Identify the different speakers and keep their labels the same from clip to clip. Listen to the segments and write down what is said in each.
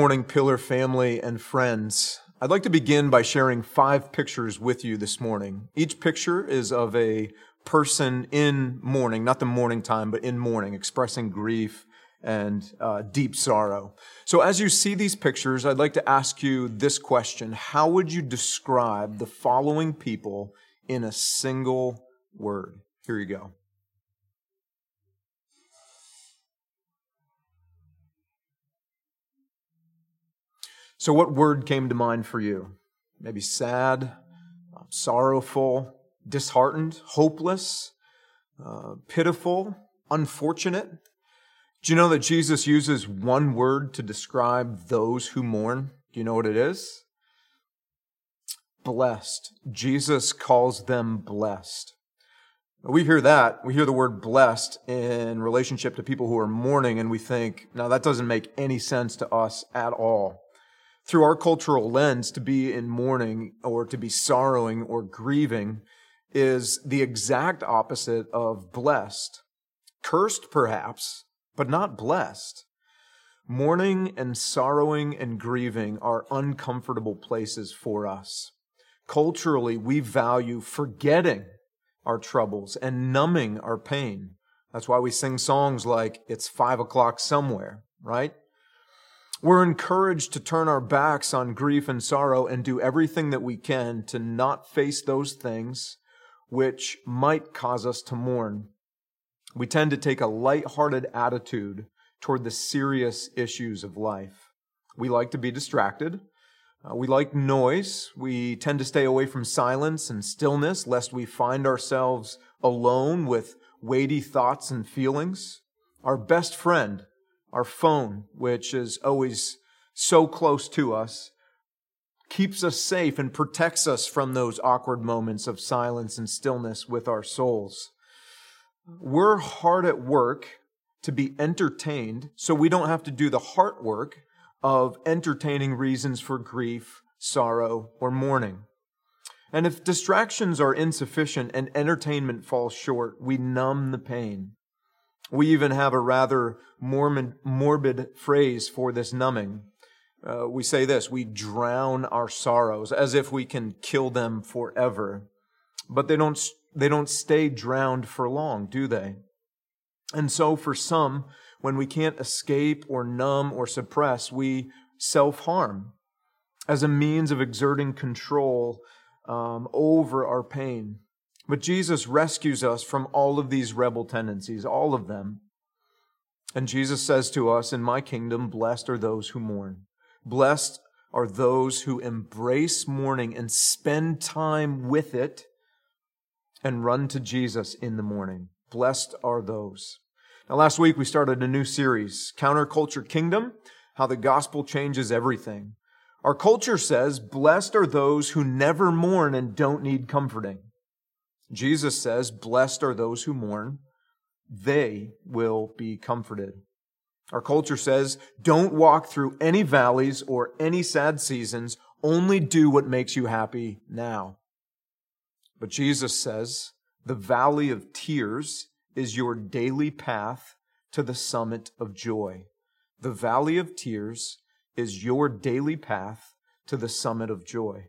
Speaker 1: Morning, Pillar family and friends. I'd like to begin by sharing five pictures with you this morning. Each picture is of a person in mourning, not the mourning time, but in mourning, expressing grief and uh, deep sorrow. So, as you see these pictures, I'd like to ask you this question How would you describe the following people in a single word? Here you go. So, what word came to mind for you? Maybe sad, uh, sorrowful, disheartened, hopeless, uh, pitiful, unfortunate. Do you know that Jesus uses one word to describe those who mourn? Do you know what it is? Blessed. Jesus calls them blessed. We hear that. We hear the word blessed in relationship to people who are mourning, and we think, now that doesn't make any sense to us at all through our cultural lens, to be in mourning or to be sorrowing or grieving is the exact opposite of blessed. Cursed, perhaps, but not blessed. Mourning and sorrowing and grieving are uncomfortable places for us. Culturally, we value forgetting our troubles and numbing our pain. That's why we sing songs like, It's Five O'Clock Somewhere, right? We're encouraged to turn our backs on grief and sorrow and do everything that we can to not face those things which might cause us to mourn. We tend to take a light-hearted attitude toward the serious issues of life. We like to be distracted. Uh, we like noise. We tend to stay away from silence and stillness lest we find ourselves alone with weighty thoughts and feelings. Our best friend our phone, which is always so close to us, keeps us safe and protects us from those awkward moments of silence and stillness with our souls. We're hard at work to be entertained, so we don't have to do the heart work of entertaining reasons for grief, sorrow, or mourning. And if distractions are insufficient and entertainment falls short, we numb the pain. We even have a rather morbid, morbid phrase for this numbing. Uh, we say this we drown our sorrows as if we can kill them forever. But they don't, they don't stay drowned for long, do they? And so, for some, when we can't escape or numb or suppress, we self harm as a means of exerting control um, over our pain. But Jesus rescues us from all of these rebel tendencies, all of them. And Jesus says to us, In my kingdom, blessed are those who mourn. Blessed are those who embrace mourning and spend time with it and run to Jesus in the morning. Blessed are those. Now, last week we started a new series, Counterculture Kingdom, how the gospel changes everything. Our culture says, Blessed are those who never mourn and don't need comforting. Jesus says, Blessed are those who mourn, they will be comforted. Our culture says, Don't walk through any valleys or any sad seasons, only do what makes you happy now. But Jesus says, The valley of tears is your daily path to the summit of joy. The valley of tears is your daily path to the summit of joy.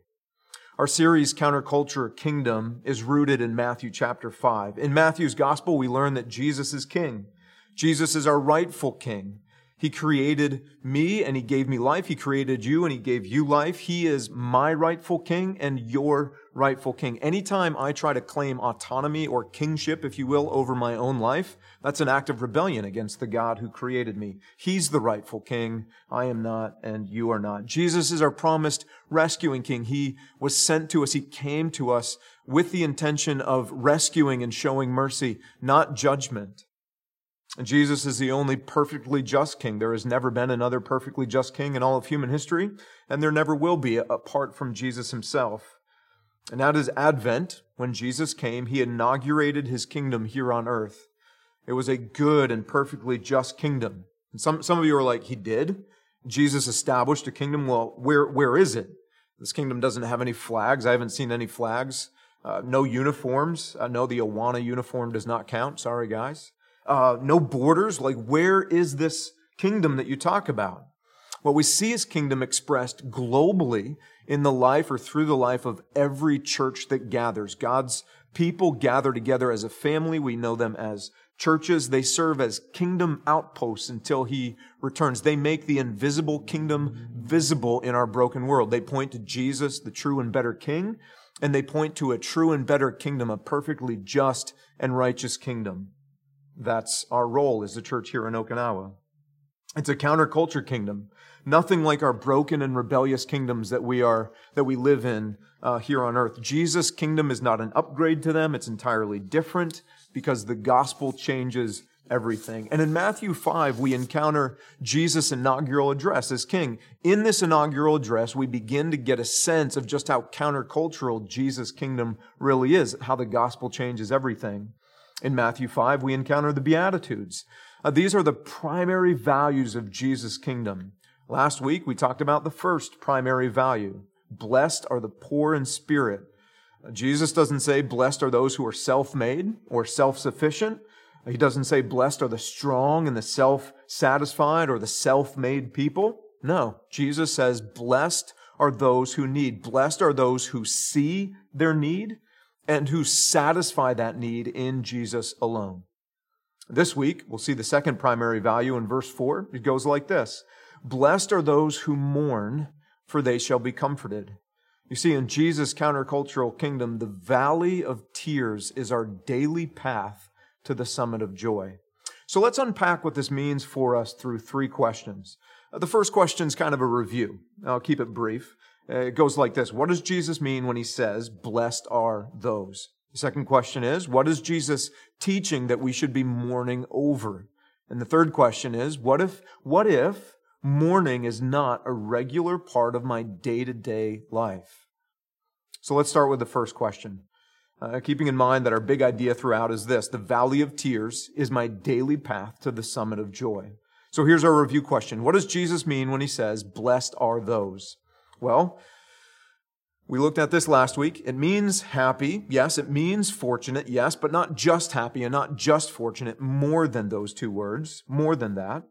Speaker 1: Our series, Counterculture Kingdom, is rooted in Matthew chapter 5. In Matthew's gospel, we learn that Jesus is king. Jesus is our rightful king. He created me and he gave me life. He created you and he gave you life. He is my rightful king and your rightful king. Anytime I try to claim autonomy or kingship, if you will, over my own life, that's an act of rebellion against the God who created me. He's the rightful king. I am not and you are not. Jesus is our promised rescuing king. He was sent to us. He came to us with the intention of rescuing and showing mercy, not judgment. Jesus is the only perfectly just king. There has never been another perfectly just king in all of human history, and there never will be apart from Jesus himself. And at his advent, when Jesus came, he inaugurated his kingdom here on earth. It was a good and perfectly just kingdom. And some, some of you are like, he did? Jesus established a kingdom. Well, where, where is it? This kingdom doesn't have any flags. I haven't seen any flags. Uh, no uniforms. Uh, no, the Awana uniform does not count. Sorry, guys uh, no borders. Like, where is this kingdom that you talk about? What we see is kingdom expressed globally in the life or through the life of every church that gathers. God's people gather together as a family. We know them as churches. They serve as kingdom outposts until he returns. They make the invisible kingdom visible in our broken world. They point to Jesus, the true and better king, and they point to a true and better kingdom, a perfectly just and righteous kingdom. That's our role as a church here in Okinawa. It's a counterculture kingdom. Nothing like our broken and rebellious kingdoms that we are, that we live in uh, here on earth. Jesus' kingdom is not an upgrade to them. It's entirely different because the gospel changes everything. And in Matthew 5, we encounter Jesus' inaugural address as king. In this inaugural address, we begin to get a sense of just how countercultural Jesus' kingdom really is, how the gospel changes everything. In Matthew 5, we encounter the Beatitudes. Uh, these are the primary values of Jesus' kingdom. Last week, we talked about the first primary value. Blessed are the poor in spirit. Uh, Jesus doesn't say blessed are those who are self-made or self-sufficient. He doesn't say blessed are the strong and the self-satisfied or the self-made people. No, Jesus says blessed are those who need. Blessed are those who see their need and who satisfy that need in Jesus alone. This week, we'll see the second primary value in verse 4. It goes like this Blessed are those who mourn, for they shall be comforted. You see, in Jesus' countercultural kingdom, the valley of tears is our daily path to the summit of joy. So let's unpack what this means for us through three questions. The first question is kind of a review. I'll keep it brief. Uh, it goes like this What does Jesus mean when he says, Blessed are those? The second question is, What is Jesus teaching that we should be mourning over? And the third question is, What if, what if mourning is not a regular part of my day to day life? So let's start with the first question. Uh, keeping in mind that our big idea throughout is this the valley of tears is my daily path to the summit of joy. So here's our review question What does Jesus mean when he says, Blessed are those? Well, we looked at this last week. It means happy. Yes, it means fortunate. Yes, but not just happy and not just fortunate. More than those two words. More than that.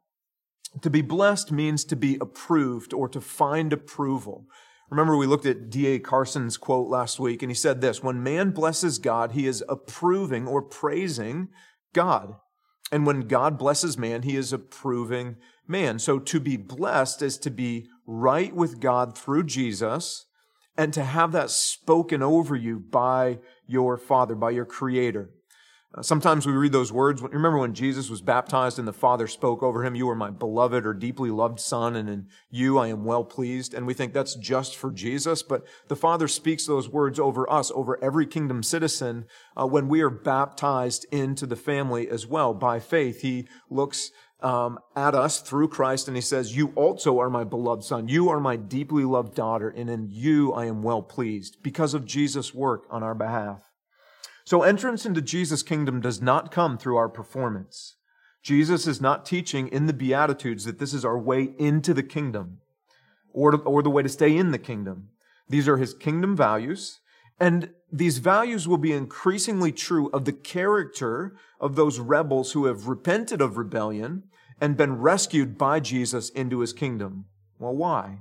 Speaker 1: To be blessed means to be approved or to find approval. Remember, we looked at D.A. Carson's quote last week, and he said this When man blesses God, he is approving or praising God. And when God blesses man, he is approving man. So to be blessed is to be right with God through Jesus and to have that spoken over you by your Father, by your Creator. Uh, sometimes we read those words. Remember when Jesus was baptized and the Father spoke over him, You are my beloved or deeply loved Son, and in you I am well pleased. And we think that's just for Jesus, but the Father speaks those words over us, over every kingdom citizen, uh, when we are baptized into the family as well. By faith, He looks um, at us through Christ, and he says, You also are my beloved son. You are my deeply loved daughter, and in you I am well pleased because of Jesus' work on our behalf. So entrance into Jesus' kingdom does not come through our performance. Jesus is not teaching in the Beatitudes that this is our way into the kingdom or, or the way to stay in the kingdom. These are his kingdom values, and these values will be increasingly true of the character of those rebels who have repented of rebellion and been rescued by Jesus into his kingdom. Well, why?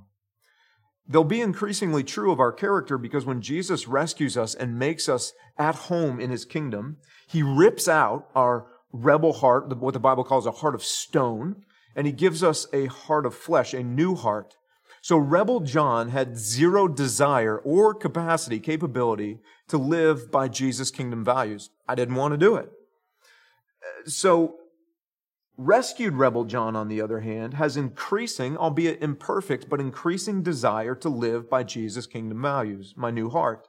Speaker 1: They'll be increasingly true of our character because when Jesus rescues us and makes us at home in his kingdom, he rips out our rebel heart, what the Bible calls a heart of stone, and he gives us a heart of flesh, a new heart. So rebel John had zero desire or capacity, capability to live by Jesus' kingdom values. I didn't want to do it. So Rescued rebel John, on the other hand, has increasing, albeit imperfect, but increasing desire to live by Jesus' kingdom values, my new heart.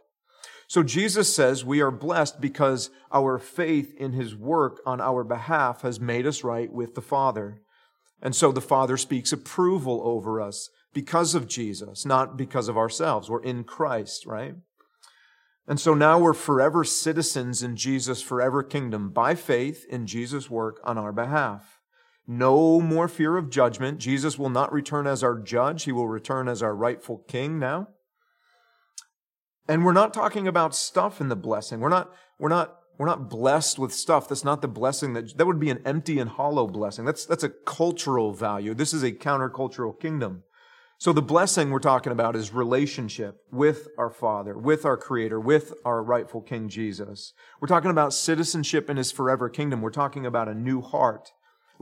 Speaker 1: So Jesus says we are blessed because our faith in his work on our behalf has made us right with the Father. And so the Father speaks approval over us because of Jesus, not because of ourselves. We're in Christ, right? And so now we're forever citizens in Jesus' forever kingdom by faith in Jesus' work on our behalf. No more fear of judgment. Jesus will not return as our judge. He will return as our rightful king now. And we're not talking about stuff in the blessing. We're not, we're not, we're not blessed with stuff. That's not the blessing that, that would be an empty and hollow blessing. That's, that's a cultural value. This is a countercultural kingdom. So the blessing we're talking about is relationship with our Father, with our Creator, with our rightful King Jesus. We're talking about citizenship in His forever kingdom. We're talking about a new heart,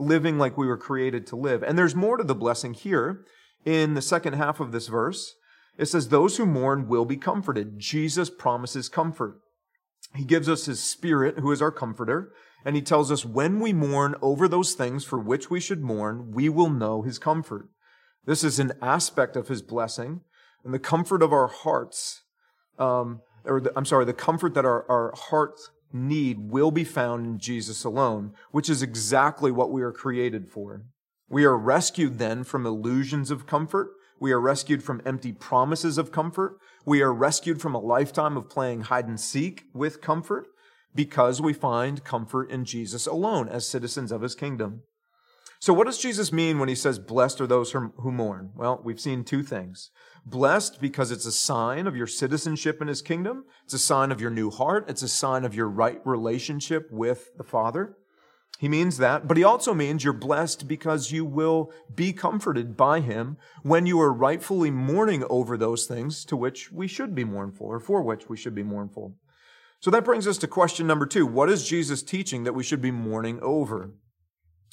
Speaker 1: living like we were created to live. And there's more to the blessing here in the second half of this verse. It says, those who mourn will be comforted. Jesus promises comfort. He gives us His Spirit, who is our comforter. And He tells us when we mourn over those things for which we should mourn, we will know His comfort. This is an aspect of his blessing and the comfort of our hearts, um, or the, I'm sorry, the comfort that our, our hearts need will be found in Jesus alone, which is exactly what we are created for. We are rescued then from illusions of comfort. We are rescued from empty promises of comfort. We are rescued from a lifetime of playing hide and seek with comfort because we find comfort in Jesus alone as citizens of his kingdom. So, what does Jesus mean when he says, Blessed are those who mourn? Well, we've seen two things. Blessed because it's a sign of your citizenship in his kingdom, it's a sign of your new heart, it's a sign of your right relationship with the Father. He means that, but he also means you're blessed because you will be comforted by him when you are rightfully mourning over those things to which we should be mournful, or for which we should be mournful. So that brings us to question number two. What is Jesus teaching that we should be mourning over?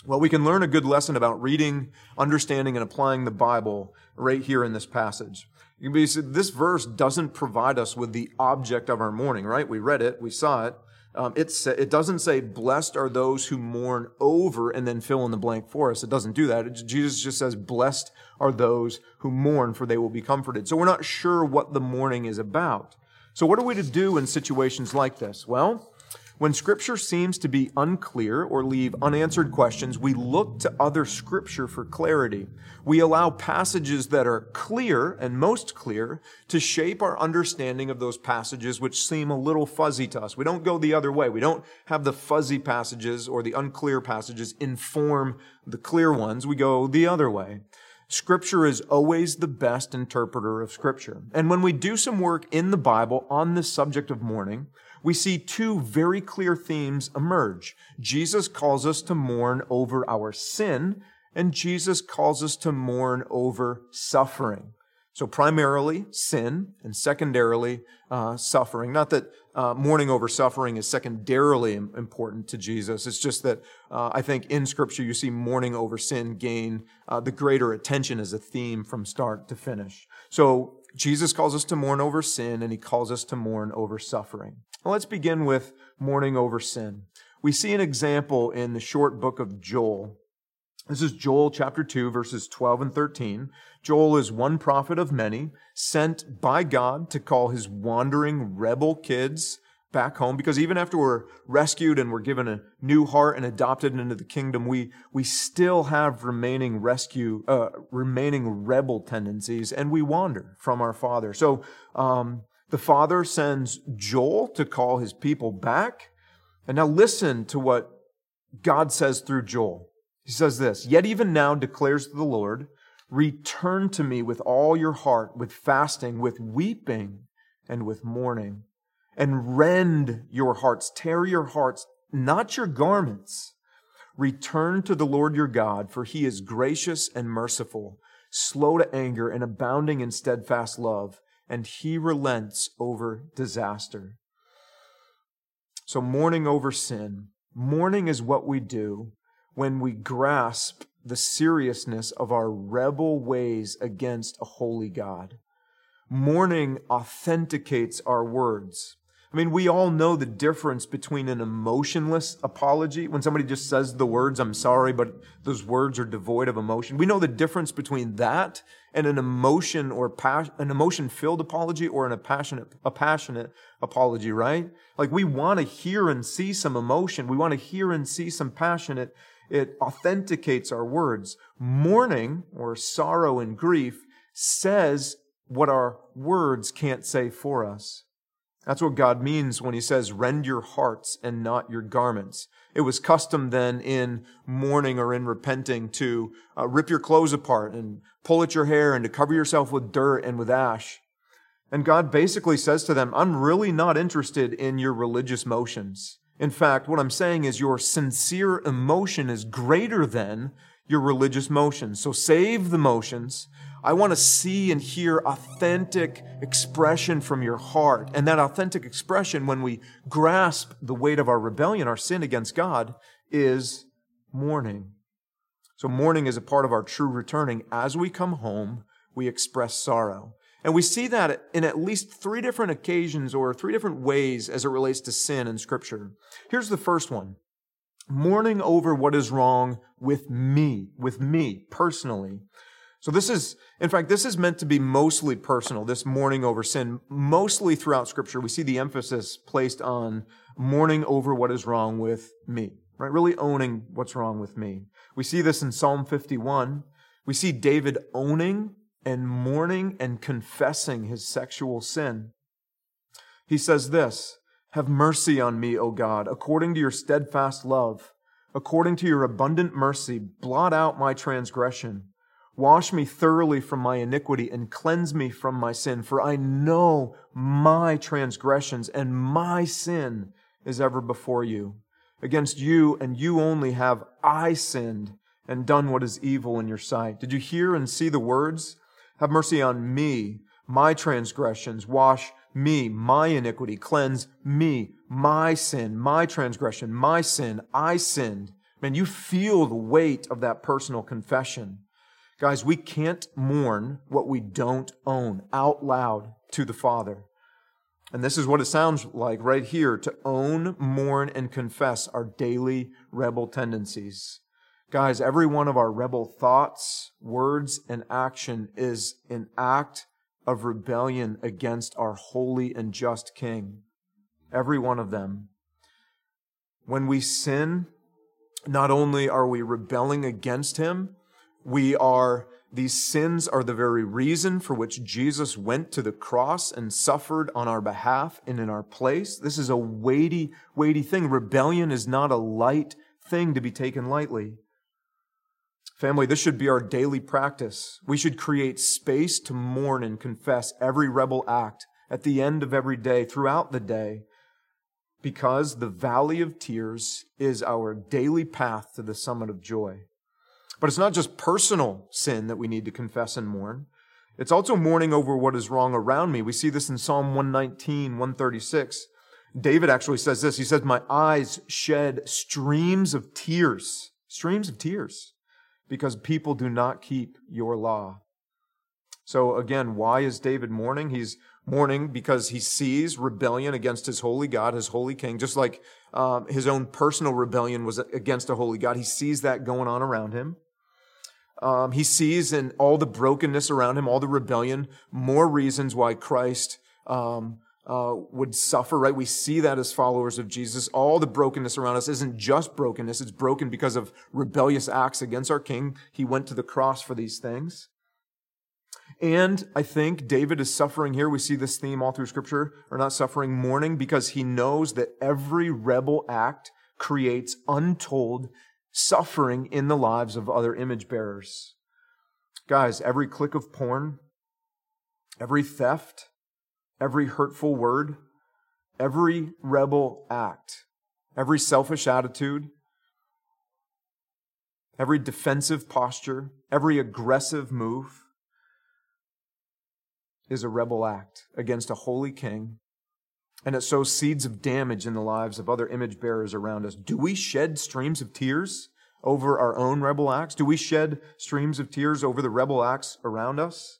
Speaker 1: Well, we can learn a good lesson about reading, understanding, and applying the Bible right here in this passage. This verse doesn't provide us with the object of our mourning, right? We read it, we saw it. Um, it's, it doesn't say, blessed are those who mourn over and then fill in the blank for us. It doesn't do that. It, Jesus just says, blessed are those who mourn, for they will be comforted. So we're not sure what the mourning is about. So what are we to do in situations like this? Well, when scripture seems to be unclear or leave unanswered questions, we look to other scripture for clarity. We allow passages that are clear and most clear to shape our understanding of those passages which seem a little fuzzy to us. We don't go the other way. We don't have the fuzzy passages or the unclear passages inform the clear ones. We go the other way. Scripture is always the best interpreter of Scripture. And when we do some work in the Bible on this subject of mourning, we see two very clear themes emerge. Jesus calls us to mourn over our sin, and Jesus calls us to mourn over suffering. So primarily sin, and secondarily uh, suffering. Not that uh, mourning over suffering is secondarily important to Jesus. It's just that uh, I think in Scripture you see mourning over sin gain uh, the greater attention as a theme from start to finish. So Jesus calls us to mourn over sin, and he calls us to mourn over suffering. Well, let's begin with mourning over sin. We see an example in the short book of Joel. This is Joel chapter 2, verses 12 and 13. Joel is one prophet of many, sent by God to call his wandering rebel kids back home because even after we're rescued and we're given a new heart and adopted into the kingdom we we still have remaining rescue uh, remaining rebel tendencies and we wander from our father so um, the father sends Joel to call his people back. And now listen to what God says through Joel. He says this, Yet even now declares the Lord, return to me with all your heart, with fasting, with weeping, and with mourning, and rend your hearts, tear your hearts, not your garments. Return to the Lord your God, for he is gracious and merciful, slow to anger, and abounding in steadfast love and he relents over disaster. So, mourning over sin. Mourning is what we do when we grasp the seriousness of our rebel ways against a holy God. Mourning authenticates our words. I mean, we all know the difference between an emotionless apology, when somebody just says the words, I'm sorry, but those words are devoid of emotion. We know the difference between that and an emotion or pas- an emotion filled apology or an a passionate, a passionate apology, right? Like we want to hear and see some emotion. We want to hear and see some passionate. It authenticates our words. Mourning or sorrow and grief says what our words can't say for us. That's what God means when he says, rend your hearts and not your garments. It was custom then in mourning or in repenting to uh, rip your clothes apart and pull at your hair and to cover yourself with dirt and with ash. And God basically says to them, I'm really not interested in your religious motions. In fact, what I'm saying is your sincere emotion is greater than your religious motions. So save the motions. I want to see and hear authentic expression from your heart. And that authentic expression, when we grasp the weight of our rebellion, our sin against God, is mourning. So mourning is a part of our true returning. As we come home, we express sorrow. And we see that in at least three different occasions or three different ways as it relates to sin in Scripture. Here's the first one mourning over what is wrong with me, with me personally. So this is, in fact, this is meant to be mostly personal, this mourning over sin. Mostly throughout Scripture, we see the emphasis placed on mourning over what is wrong with me, right? Really owning what's wrong with me. We see this in Psalm 51. We see David owning and mourning and confessing his sexual sin. He says this, Have mercy on me, O God, according to your steadfast love. According to your abundant mercy, blot out my transgression. Wash me thoroughly from my iniquity and cleanse me from my sin, for I know my transgressions and my sin is ever before you. Against you and you only have I sinned and done what is evil in your sight. Did you hear and see the words? Have mercy on me, my transgressions. Wash me, my iniquity. Cleanse me, my sin, my transgression, my sin. I sinned. Man, you feel the weight of that personal confession. Guys, we can't mourn what we don't own out loud to the Father. And this is what it sounds like right here to own, mourn, and confess our daily rebel tendencies. Guys, every one of our rebel thoughts, words, and action is an act of rebellion against our holy and just King. Every one of them. When we sin, not only are we rebelling against Him, we are, these sins are the very reason for which Jesus went to the cross and suffered on our behalf and in our place. This is a weighty, weighty thing. Rebellion is not a light thing to be taken lightly. Family, this should be our daily practice. We should create space to mourn and confess every rebel act at the end of every day, throughout the day, because the valley of tears is our daily path to the summit of joy. But it's not just personal sin that we need to confess and mourn. It's also mourning over what is wrong around me. We see this in Psalm 119, 136. David actually says this. He says, My eyes shed streams of tears, streams of tears because people do not keep your law. So again, why is David mourning? He's mourning because he sees rebellion against his holy God, his holy king, just like um, his own personal rebellion was against a holy God. He sees that going on around him. Um, he sees in all the brokenness around him, all the rebellion, more reasons why Christ um, uh, would suffer, right? We see that as followers of Jesus. All the brokenness around us isn't just brokenness. It's broken because of rebellious acts against our King. He went to the cross for these things. And I think David is suffering here. We see this theme all through scripture, or not suffering, mourning, because he knows that every rebel act creates untold suffering in the lives of other image bearers. Guys, every click of porn, every theft, every hurtful word, every rebel act, every selfish attitude, every defensive posture, every aggressive move is a rebel act against a holy king. And it sows seeds of damage in the lives of other image bearers around us. Do we shed streams of tears over our own rebel acts? Do we shed streams of tears over the rebel acts around us?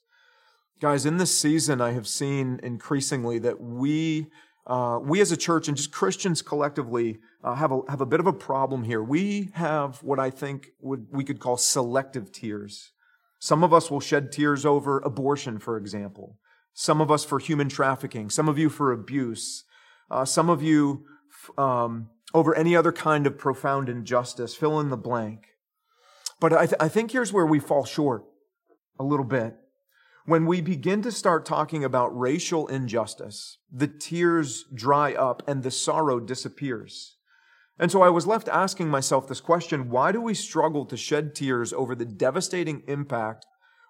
Speaker 1: Guys, in this season, I have seen increasingly that we, uh, we as a church and just Christians collectively uh, have, a, have a bit of a problem here. We have what I think would, we could call selective tears. Some of us will shed tears over abortion, for example. Some of us for human trafficking. Some of you for abuse. Uh, some of you um, over any other kind of profound injustice. Fill in the blank. But I, th- I think here's where we fall short a little bit. When we begin to start talking about racial injustice, the tears dry up and the sorrow disappears. And so I was left asking myself this question why do we struggle to shed tears over the devastating impact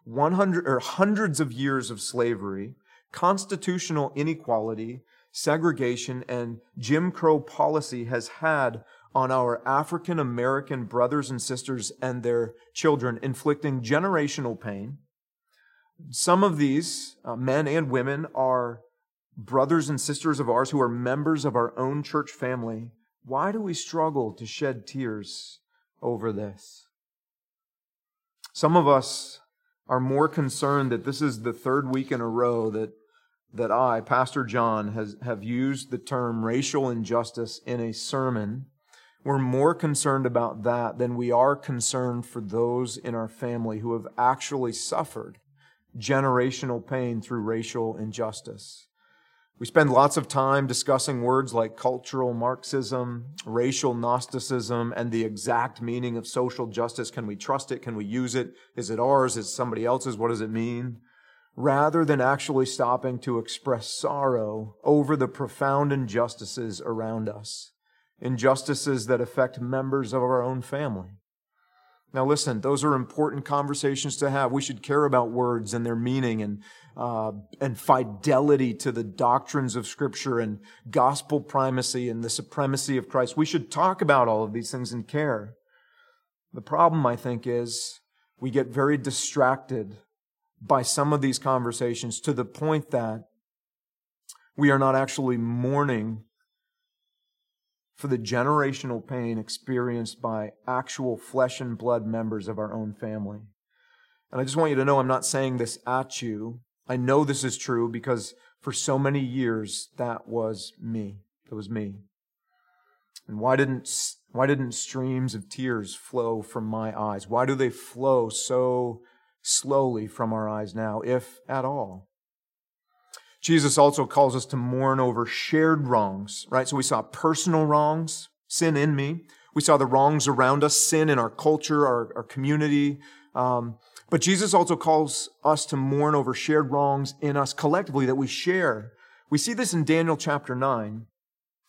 Speaker 1: 100 or hundreds of years of slavery, constitutional inequality, segregation, and Jim Crow policy has had on our African American brothers and sisters and their children, inflicting generational pain? some of these uh, men and women are brothers and sisters of ours who are members of our own church family. Why do we struggle to shed tears over this? Some of us are more concerned that this is the third week in a row that that I, Pastor John, has have used the term racial injustice in a sermon. We're more concerned about that than we are concerned for those in our family who have actually suffered generational pain through racial injustice. We spend lots of time discussing words like cultural Marxism, racial Gnosticism, and the exact meaning of social justice. Can we trust it? Can we use it? Is it ours? Is it somebody else's? What does it mean? Rather than actually stopping to express sorrow over the profound injustices around us, injustices that affect members of our own family. Now, listen, those are important conversations to have. We should care about words and their meaning and, uh, and fidelity to the doctrines of Scripture and gospel primacy and the supremacy of Christ. We should talk about all of these things and care. The problem, I think, is we get very distracted by some of these conversations to the point that we are not actually mourning for the generational pain experienced by actual flesh and blood members of our own family. And I just want you to know I'm not saying this at you. I know this is true because for so many years that was me. That was me. And why didn't why didn't streams of tears flow from my eyes? Why do they flow so slowly from our eyes now, if at all? Jesus also calls us to mourn over shared wrongs, right? So we saw personal wrongs, sin in me. We saw the wrongs around us, sin in our culture, our, our community. Um, but Jesus also calls us to mourn over shared wrongs in us collectively that we share. We see this in Daniel chapter 9,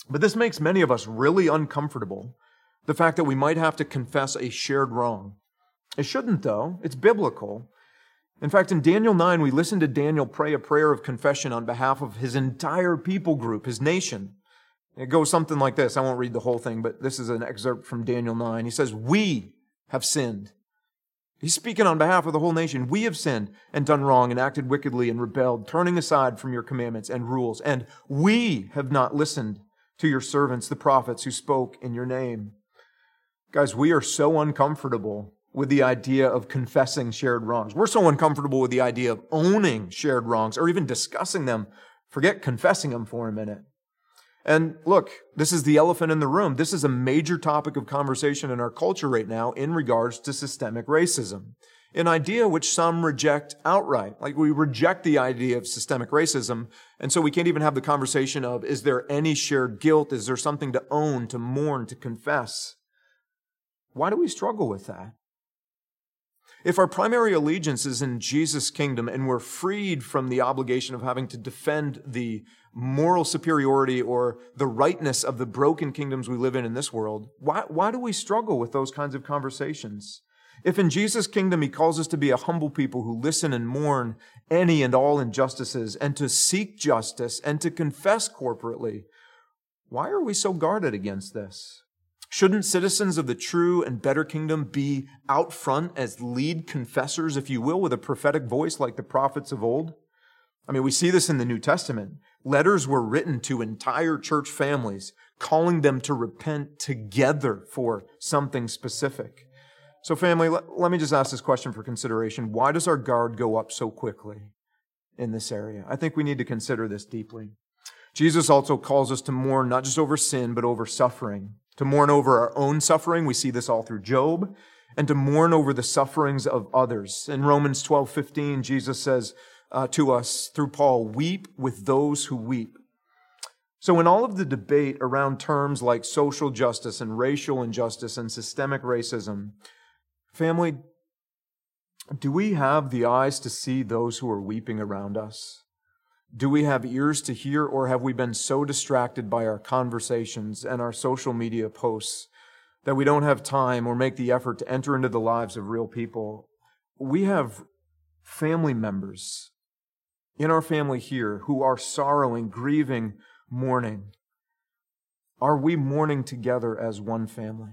Speaker 1: but this makes many of us really uncomfortable. The fact that we might have to confess a shared wrong. It shouldn't, though. It's biblical. In fact, in Daniel 9, we listen to Daniel pray a prayer of confession on behalf of his entire people group, his nation. It goes something like this. I won't read the whole thing, but this is an excerpt from Daniel 9. He says, We have sinned. He's speaking on behalf of the whole nation. We have sinned and done wrong and acted wickedly and rebelled, turning aside from your commandments and rules. And we have not listened to your servants, the prophets who spoke in your name. Guys, we are so uncomfortable with the idea of confessing shared wrongs. We're so uncomfortable with the idea of owning shared wrongs or even discussing them. Forget confessing them for a minute. And look, this is the elephant in the room. This is a major topic of conversation in our culture right now in regards to systemic racism. An idea which some reject outright. Like we reject the idea of systemic racism. And so we can't even have the conversation of, is there any shared guilt? Is there something to own, to mourn, to confess? Why do we struggle with that? If our primary allegiance is in Jesus' kingdom and we're freed from the obligation of having to defend the moral superiority or the rightness of the broken kingdoms we live in in this world, why, why do we struggle with those kinds of conversations? If in Jesus' kingdom he calls us to be a humble people who listen and mourn any and all injustices and to seek justice and to confess corporately, why are we so guarded against this? Shouldn't citizens of the true and better kingdom be out front as lead confessors, if you will, with a prophetic voice like the prophets of old? I mean, we see this in the New Testament. Letters were written to entire church families, calling them to repent together for something specific. So, family, let, let me just ask this question for consideration. Why does our guard go up so quickly in this area? I think we need to consider this deeply. Jesus also calls us to mourn not just over sin, but over suffering to mourn over our own suffering. We see this all through Job and to mourn over the sufferings of others. In Romans 12, 15, Jesus says uh, to us through Paul, weep with those who weep. So in all of the debate around terms like social justice and racial injustice and systemic racism, family, do we have the eyes to see those who are weeping around us? Do we have ears to hear, or have we been so distracted by our conversations and our social media posts that we don't have time or make the effort to enter into the lives of real people? We have family members in our family here who are sorrowing, grieving, mourning. Are we mourning together as one family?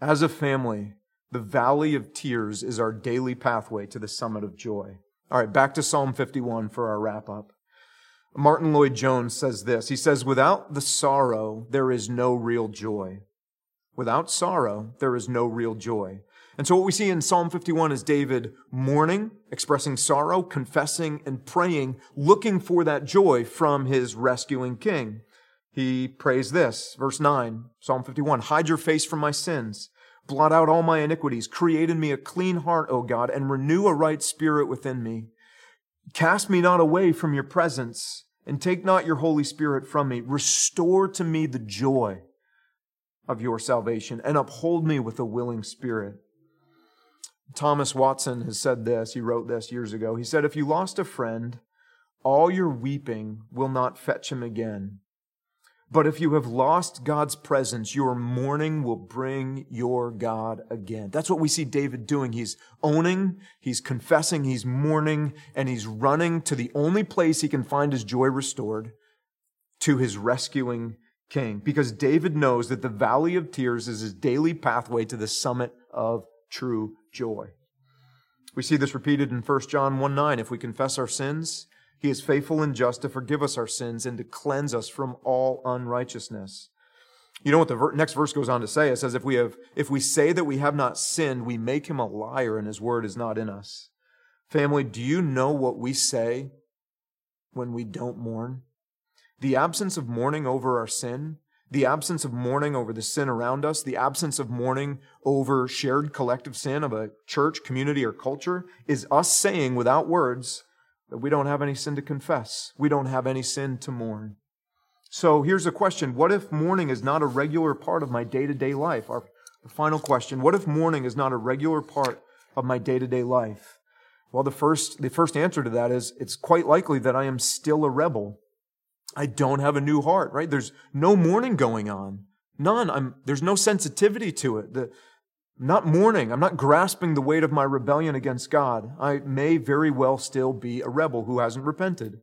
Speaker 1: As a family, The valley of tears is our daily pathway to the summit of joy. All right, back to Psalm 51 for our wrap up. Martyn Lloyd-Jones says this. He says, Without the sorrow, there is no real joy. Without sorrow, there is no real joy. And so what we see in Psalm 51 is David mourning, expressing sorrow, confessing, and praying, looking for that joy from his rescuing king. He prays this, verse 9, Psalm 51, Hide your face from my sins. Blot out all my iniquities. Create in me a clean heart, O God, and renew a right spirit within me. Cast me not away from your presence, and take not your Holy Spirit from me. Restore to me the joy of your salvation, and uphold me with a willing spirit. Thomas Watson has said this. He wrote this years ago. He said, If you lost a friend, all your weeping will not fetch him again. But if you have lost God's presence, your mourning will bring your God again. That's what we see David doing. He's owning, he's confessing, he's mourning, and he's running to the only place he can find his joy restored to his rescuing king. Because David knows that the valley of tears is his daily pathway to the summit of true joy. We see this repeated in 1 John 1 9. If we confess our sins, he is faithful and just to forgive us our sins and to cleanse us from all unrighteousness. You know what the next verse goes on to say? It says, if we have, if we say that we have not sinned, we make him a liar and his word is not in us. Family, do you know what we say when we don't mourn? The absence of mourning over our sin the absence of mourning over the sin around us, the absence of mourning over shared collective sin of a church, community, or culture is us saying without words that we don't have any sin to confess. We don't have any sin to mourn. So here's a question. What if mourning is not a regular part of my day to day life? Our final question. What if mourning is not a regular part of my day to day life? Well, the first, the first answer to that is it's quite likely that I am still a rebel. I don't have a new heart, right? There's no mourning going on. None. I'm, there's no sensitivity to it. The, I'm not mourning. I'm not grasping the weight of my rebellion against God. I may very well still be a rebel who hasn't repented.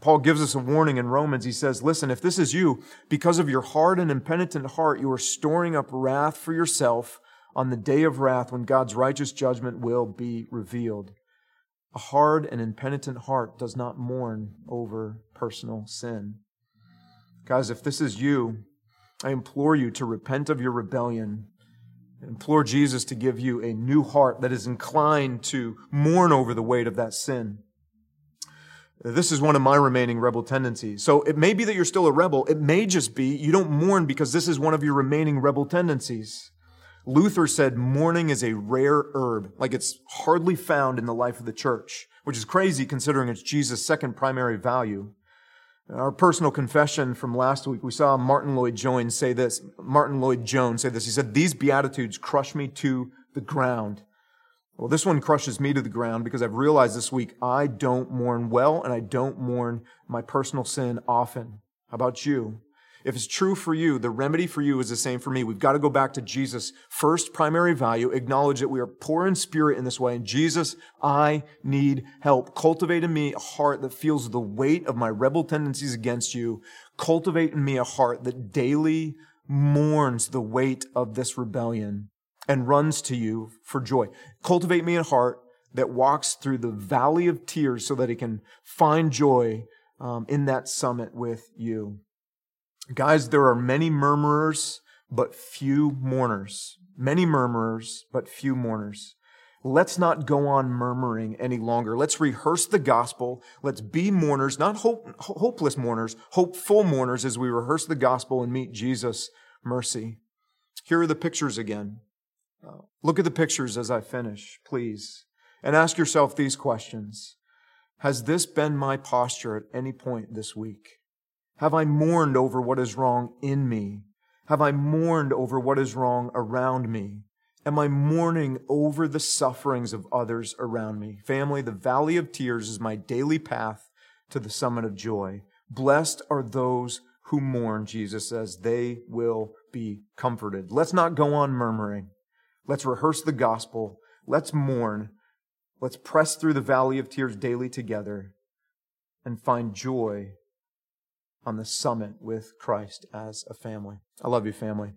Speaker 1: Paul gives us a warning in Romans. He says, listen, if this is you, because of your hard and impenitent heart, you are storing up wrath for yourself on the day of wrath when God's righteous judgment will be revealed. A hard and impenitent heart does not mourn over personal sin. Guys, if this is you, I implore you to repent of your rebellion. Implore Jesus to give you a new heart that is inclined to mourn over the weight of that sin. This is one of my remaining rebel tendencies. So it may be that you're still a rebel. It may just be you don't mourn because this is one of your remaining rebel tendencies. Luther said mourning is a rare herb, like it's hardly found in the life of the church, which is crazy considering it's Jesus' second primary value. Our personal confession from last week, we saw Martyn Lloyd-Jones say this. Martyn Lloyd-Jones say this. He said, These Beatitudes crush me to the ground. Well, this one crushes me to the ground because I've realized this week I don't mourn well and I don't mourn my personal sin often. How about you? If it's true for you, the remedy for you is the same for me. We've got to go back to Jesus' first primary value, acknowledge that we are poor in spirit in this way. And Jesus, I need help. Cultivate in me a heart that feels the weight of my rebel tendencies against you. Cultivate in me a heart that daily mourns the weight of this rebellion and runs to you for joy. Cultivate me a heart that walks through the valley of tears so that it can find joy um, in that summit with you. Guys, there are many murmurers, but few mourners. Many murmurers, but few mourners. Let's not go on murmuring any longer. Let's rehearse the gospel. Let's be mourners, not hope, hopeless mourners, hopeful mourners as we rehearse the gospel and meet Jesus' mercy. Here are the pictures again. Uh, look at the pictures as I finish, please, and ask yourself these questions. Has this been my posture at any point this week? Have I mourned over what is wrong in me? Have I mourned over what is wrong around me? Am I mourning over the sufferings of others around me? Family, the valley of tears is my daily path to the summit of joy. Blessed are those who mourn, Jesus says. They will be comforted. Let's not go on murmuring. Let's rehearse the gospel. Let's mourn. Let's press through the valley of tears daily together and find joy on the summit with Christ as a family. I love you, family.